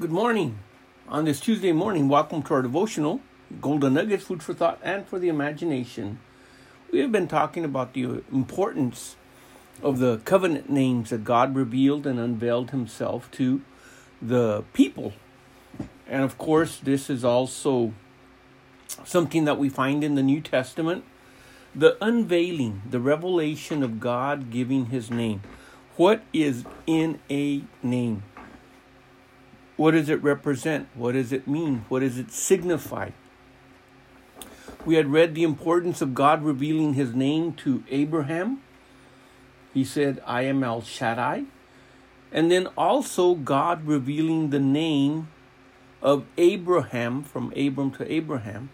Good morning. On this Tuesday morning, welcome to our devotional, Golden Nuggets, Food for Thought and for the Imagination. We have been talking about the importance of the covenant names that God revealed and unveiled himself to the people. And of course, this is also something that we find in the New Testament the unveiling, the revelation of God giving his name. What is in a name? What does it represent? What does it mean? What does it signify? We had read the importance of God revealing his name to Abraham. He said, I am El Shaddai. And then also God revealing the name of Abraham from Abram to Abraham,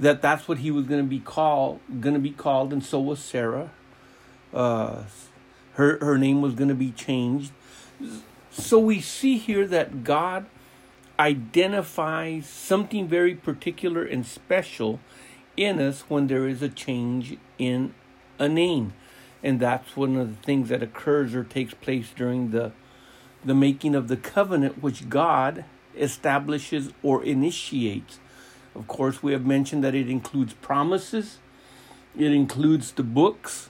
that that's what he was going to be called, going to be called, and so was Sarah. Uh, her her name was going to be changed. So we see here that God identifies something very particular and special in us when there is a change in a name. And that's one of the things that occurs or takes place during the the making of the covenant which God establishes or initiates. Of course, we have mentioned that it includes promises, it includes the books,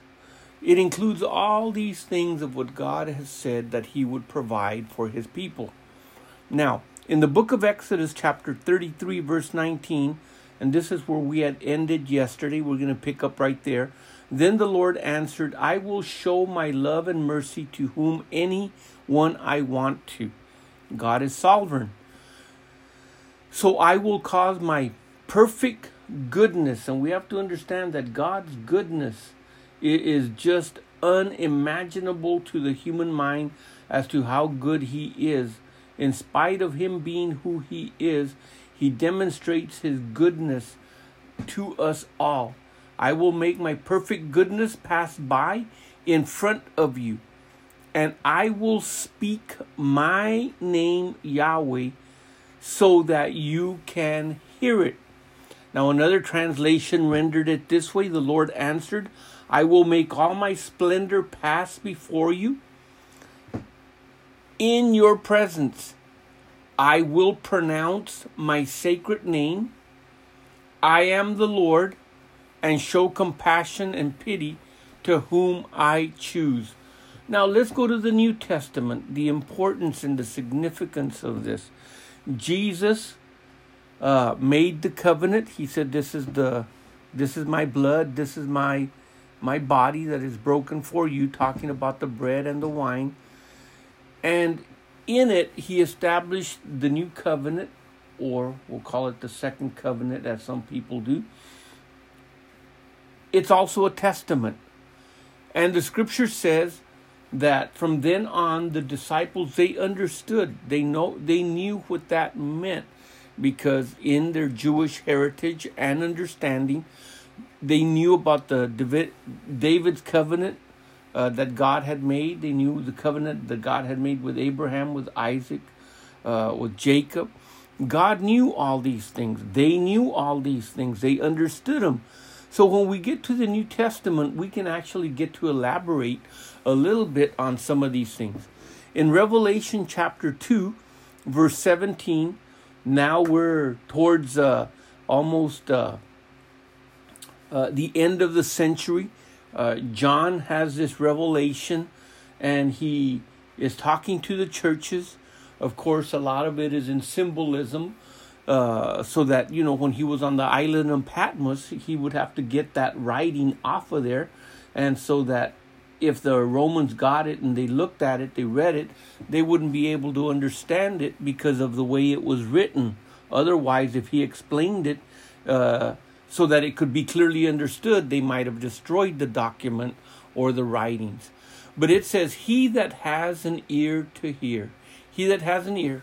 it includes all these things of what God has said that He would provide for His people. Now, in the book of Exodus, chapter 33, verse 19, and this is where we had ended yesterday, we're going to pick up right there. Then the Lord answered, I will show my love and mercy to whom any one I want to. God is sovereign. So I will cause my perfect goodness, and we have to understand that God's goodness it is just unimaginable to the human mind as to how good he is. In spite of him being who he is, he demonstrates his goodness to us all. I will make my perfect goodness pass by in front of you, and I will speak my name, Yahweh, so that you can hear it. Now, another translation rendered it this way The Lord answered, I will make all my splendor pass before you. In your presence, I will pronounce my sacred name. I am the Lord, and show compassion and pity to whom I choose. Now let's go to the New Testament, the importance and the significance of this. Jesus uh, made the covenant. He said, "This is the, this is my blood. This is my, my body that is broken for you." Talking about the bread and the wine, and in it he established the new covenant, or we'll call it the second covenant, as some people do. It's also a testament, and the scripture says that from then on the disciples they understood they know they knew what that meant because in their Jewish heritage and understanding, they knew about the David, David's covenant uh, that God had made. They knew the covenant that God had made with Abraham, with Isaac, uh, with Jacob. God knew all these things. They knew all these things. They understood them. So when we get to the New Testament, we can actually get to elaborate a little bit on some of these things. In Revelation chapter 2, verse 17, now we're towards uh, almost uh, uh, the end of the century. Uh, John has this revelation and he is talking to the churches. Of course, a lot of it is in symbolism. Uh, so that you know when he was on the island of Patmos, he would have to get that writing off of there, and so that if the Romans got it and they looked at it, they read it, they wouldn't be able to understand it because of the way it was written. Otherwise, if he explained it uh, so that it could be clearly understood, they might have destroyed the document or the writings. But it says, He that has an ear to hear, he that has an ear,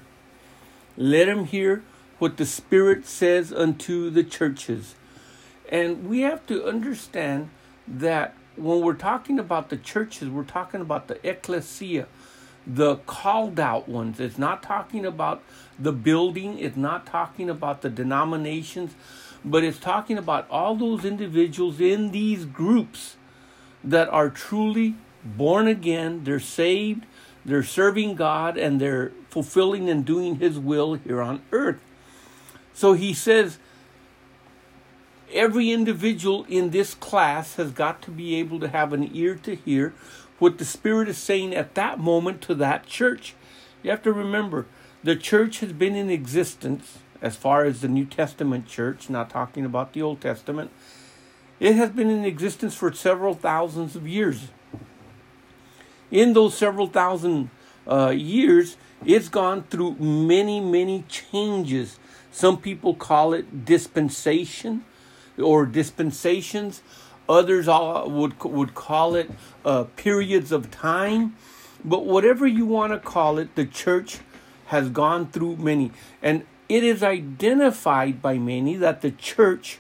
let him hear what the Spirit says unto the churches. And we have to understand that when we're talking about the churches, we're talking about the ecclesia, the called out ones. It's not talking about the building, it's not talking about the denominations, but it's talking about all those individuals in these groups that are truly born again, they're saved, they're serving God and they're fulfilling and doing His will here on earth. So he says every individual in this class has got to be able to have an ear to hear what the Spirit is saying at that moment to that church. You have to remember, the church has been in existence as far as the New Testament church, not talking about the Old Testament. It has been in existence for several thousands of years. In those several thousand uh, years, it's gone through many, many changes. Some people call it dispensation or dispensations. Others all would would call it uh, periods of time. But whatever you want to call it, the church has gone through many, and it is identified by many that the church,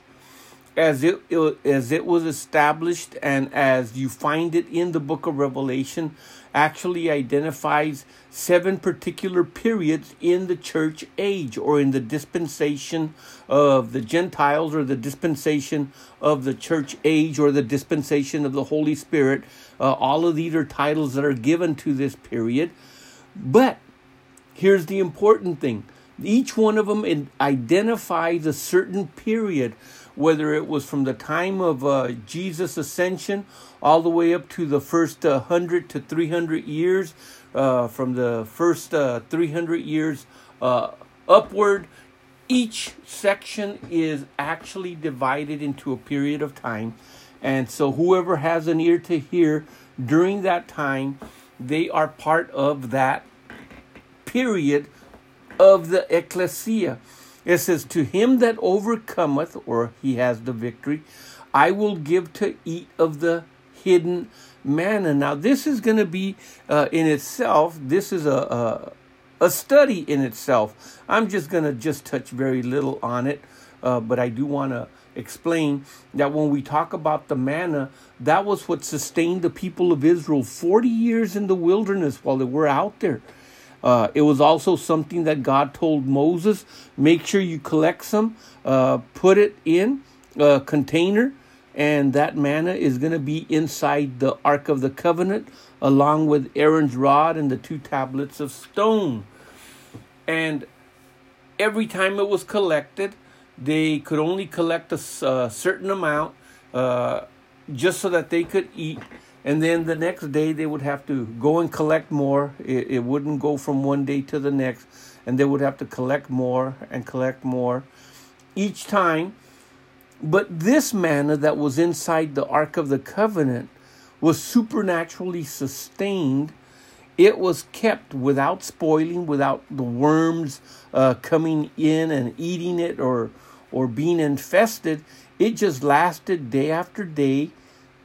as it as it was established and as you find it in the book of Revelation, actually identifies seven particular periods in the church age or in the dispensation of the Gentiles or the dispensation of the church age or the dispensation of the Holy Spirit. Uh, all of these are titles that are given to this period. But here's the important thing each one of them identifies a certain period whether it was from the time of uh, Jesus' ascension all the way up to the first uh, 100 to 300 years, uh, from the first uh, 300 years uh, upward. Each section is actually divided into a period of time. And so, whoever has an ear to hear during that time, they are part of that period of the ecclesia. It says, To him that overcometh, or he has the victory, I will give to eat of the hidden manna. Now, this is going to be uh, in itself, this is a, a, a, study in itself. I'm just going to just touch very little on it, uh, but I do want to explain that when we talk about the manna, that was what sustained the people of Israel 40 years in the wilderness while they were out there. Uh, it was also something that God told Moses make sure you collect some, uh, put it in a container, and that manna is going to be inside the Ark of the Covenant along with Aaron's rod and the two tablets of stone. And every time it was collected, they could only collect a certain amount uh, just so that they could eat and then the next day they would have to go and collect more. It, it wouldn't go from one day to the next, and they would have to collect more and collect more each time. But this manna that was inside the Ark of the Covenant was supernaturally sustained. It was kept without spoiling, without the worms uh, coming in and eating it or or being infested. It just lasted day after day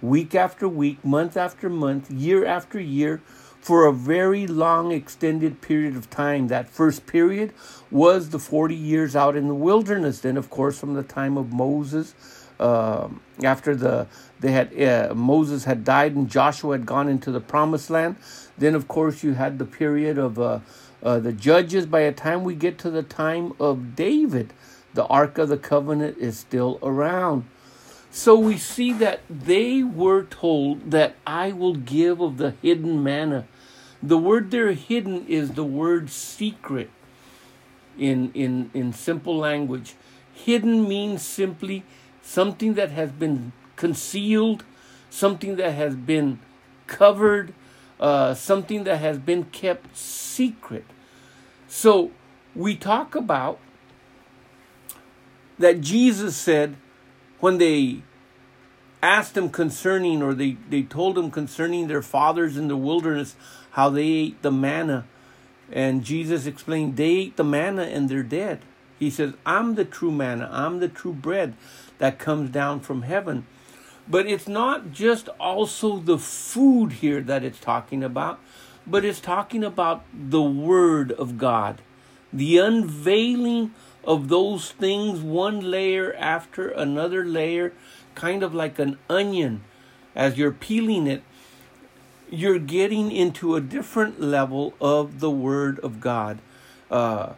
week after week, month after month, year after year, for a very long extended period of time. That first period was the 40 years out in the wilderness. Then, of course, from the time of Moses, uh, after the they had uh, Moses had died and Joshua had gone into the promised land. Then, of course, you had the period of uh, uh the judges. By the time we get to the time of David, the Ark of the Covenant is still around. So we see that they were told that I will give of the hidden manna. The word there hidden is the word secret in, in, in simple language. Hidden means simply something that has been concealed, something that has been covered, uh, something that has been kept secret. So we talk about that Jesus said, when they asked him concerning, or they, they told him concerning their fathers in the wilderness, how they ate the manna. And Jesus explained, they ate the manna and they're dead. He says, I'm the true manna, I'm the true bread that comes down from heaven. But it's not just also the food here that it's talking about, but it's talking about the Word of God, the unveiling of those things, one layer after another layer, kind of like an onion. As you're peeling it, you're getting into a different level of the Word of God. Uh,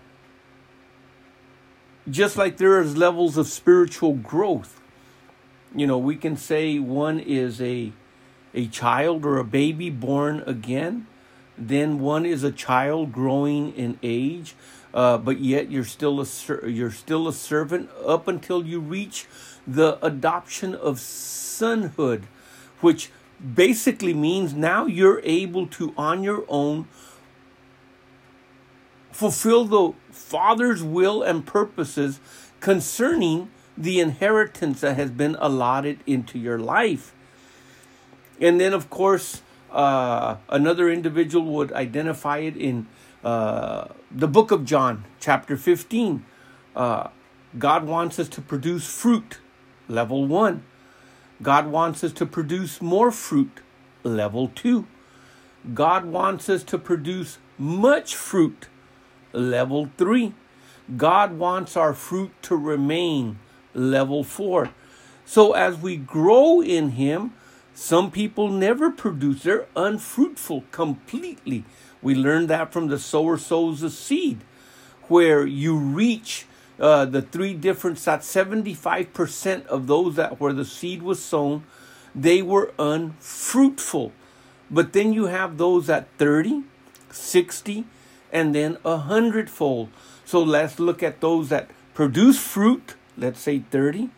just like there is levels of spiritual growth. You know, we can say one is a a child or a baby born again. then one is a child growing in age, uh, but yet you're still a you're still a servant up until you reach the adoption of sonhood, which basically means now you're able to on your own fulfill the Father's will and purposes concerning the inheritance that has been allotted into your life. And then, of course, uh, another individual would identify it in uh, the book of John, chapter 15. Uh, God wants us to produce fruit, level one. God wants us to produce more fruit, level two. God wants us to produce much fruit, level three. God wants our fruit to remain, level four. So as we grow in Him, some people never produce, they're unfruitful completely. We learned that from the sower sows the seed, where you reach uh, the three different that 75% of those that where the seed was sown, they were unfruitful. But then you have those at 30, 60, and then a hundredfold. So let's look at those that produce fruit, let's say 30,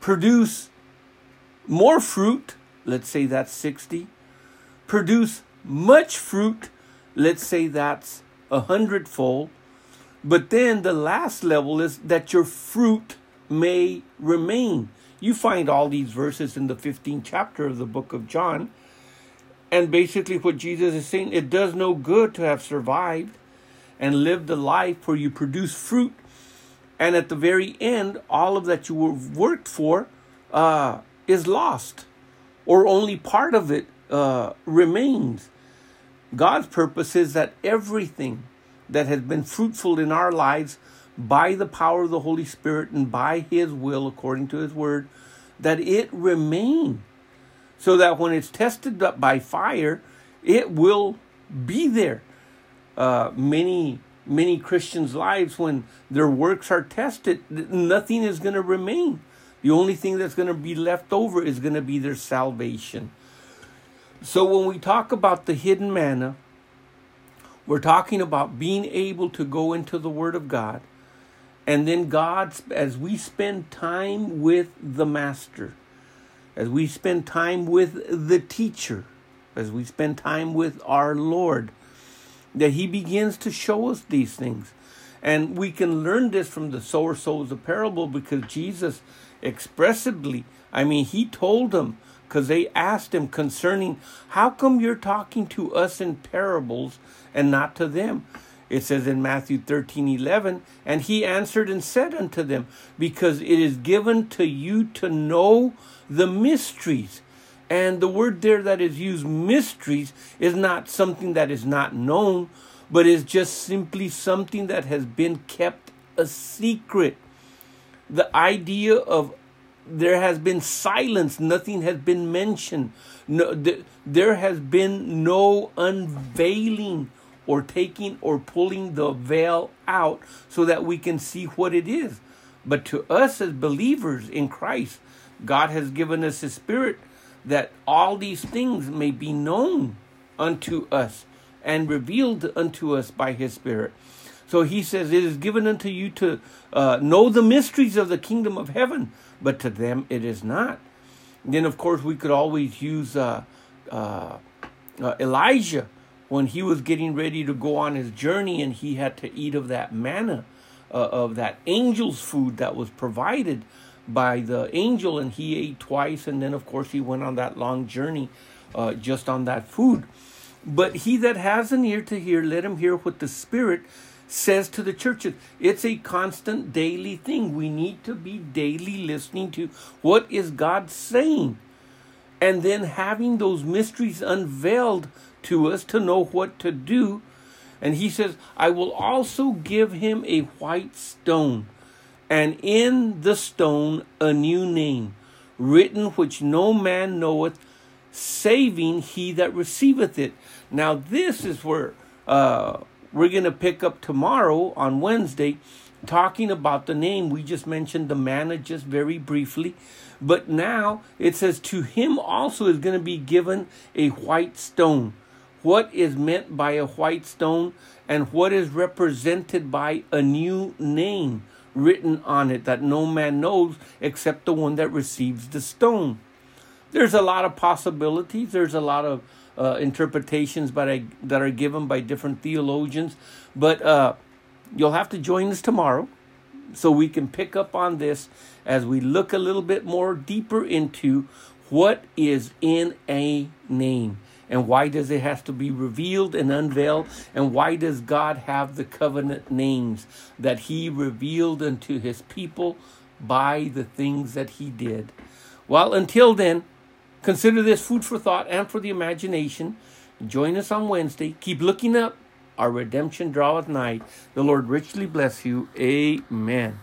produce more fruit, let's say that's 60, produce much fruit, let's say that's a hundredfold. But then the last level is that your fruit may remain. You find all these verses in the 15th chapter of the book of John. And basically, what Jesus is saying, it does no good to have survived and lived a life where you produce fruit. And at the very end, all of that you worked for uh, is lost, or only part of it uh, remains. God's purpose is that everything that has been fruitful in our lives by the power of the Holy Spirit and by His will, according to His word, that it remain. So that when it's tested up by fire, it will be there. Uh, many, many Christians' lives, when their works are tested, nothing is going to remain. The only thing that's going to be left over is going to be their salvation. So when we talk about the hidden manna, we're talking about being able to go into the Word of God. And then God, as we spend time with the Master, as we spend time with the teacher, as we spend time with our Lord, that He begins to show us these things. And we can learn this from the sower sows the parable because Jesus expressively, I mean, He told them, because they asked Him concerning, how come you're talking to us in parables and not to them? It says in Matthew 13 11, and he answered and said unto them, Because it is given to you to know the mysteries and the word there that is used, mysteries, is not something that is not known, but is just simply something that has been kept a secret. The idea of there has been silence, nothing has been mentioned, no, th- there has been no unveiling or taking or pulling the veil out so that we can see what it is. But to us as believers in Christ, God has given us His Spirit that all these things may be known unto us and revealed unto us by his Spirit. So he says, It is given unto you to uh, know the mysteries of the kingdom of heaven, but to them it is not. And then, of course, we could always use uh, uh, uh, Elijah when he was getting ready to go on his journey and he had to eat of that manna, uh, of that angel's food that was provided by the angel, and he ate twice, and then of course he went on that long journey uh, just on that food. But he that has an ear to hear, let him hear what the Spirit says to the churches. It's a constant daily thing. We need to be daily listening to what is God saying. And then having those mysteries unveiled to us to know what to do. And he says, I will also give him a white stone and in the stone a new name, written which no man knoweth, saving he that receiveth it. Now, this is where uh, we're going to pick up tomorrow on Wednesday, talking about the name. We just mentioned the manna just very briefly. But now it says, To him also is going to be given a white stone, what is meant by a white stone and what is represented by a new name written on it that no man knows except the one that receives the stone. There's a lot of possibilities. There's a lot of uh, interpretations by, that are given by different theologians, but uh, you'll have to join us tomorrow so we can pick up on this as we look a little bit more deeper into what is in a name and why does it have to be revealed and unveiled and why does god have the covenant names that he revealed unto his people by the things that he did. Well until then consider this food for thought and for the imagination. Join us on wednesday. Keep looking up. Our redemption draweth nigh. The lord richly bless you. Amen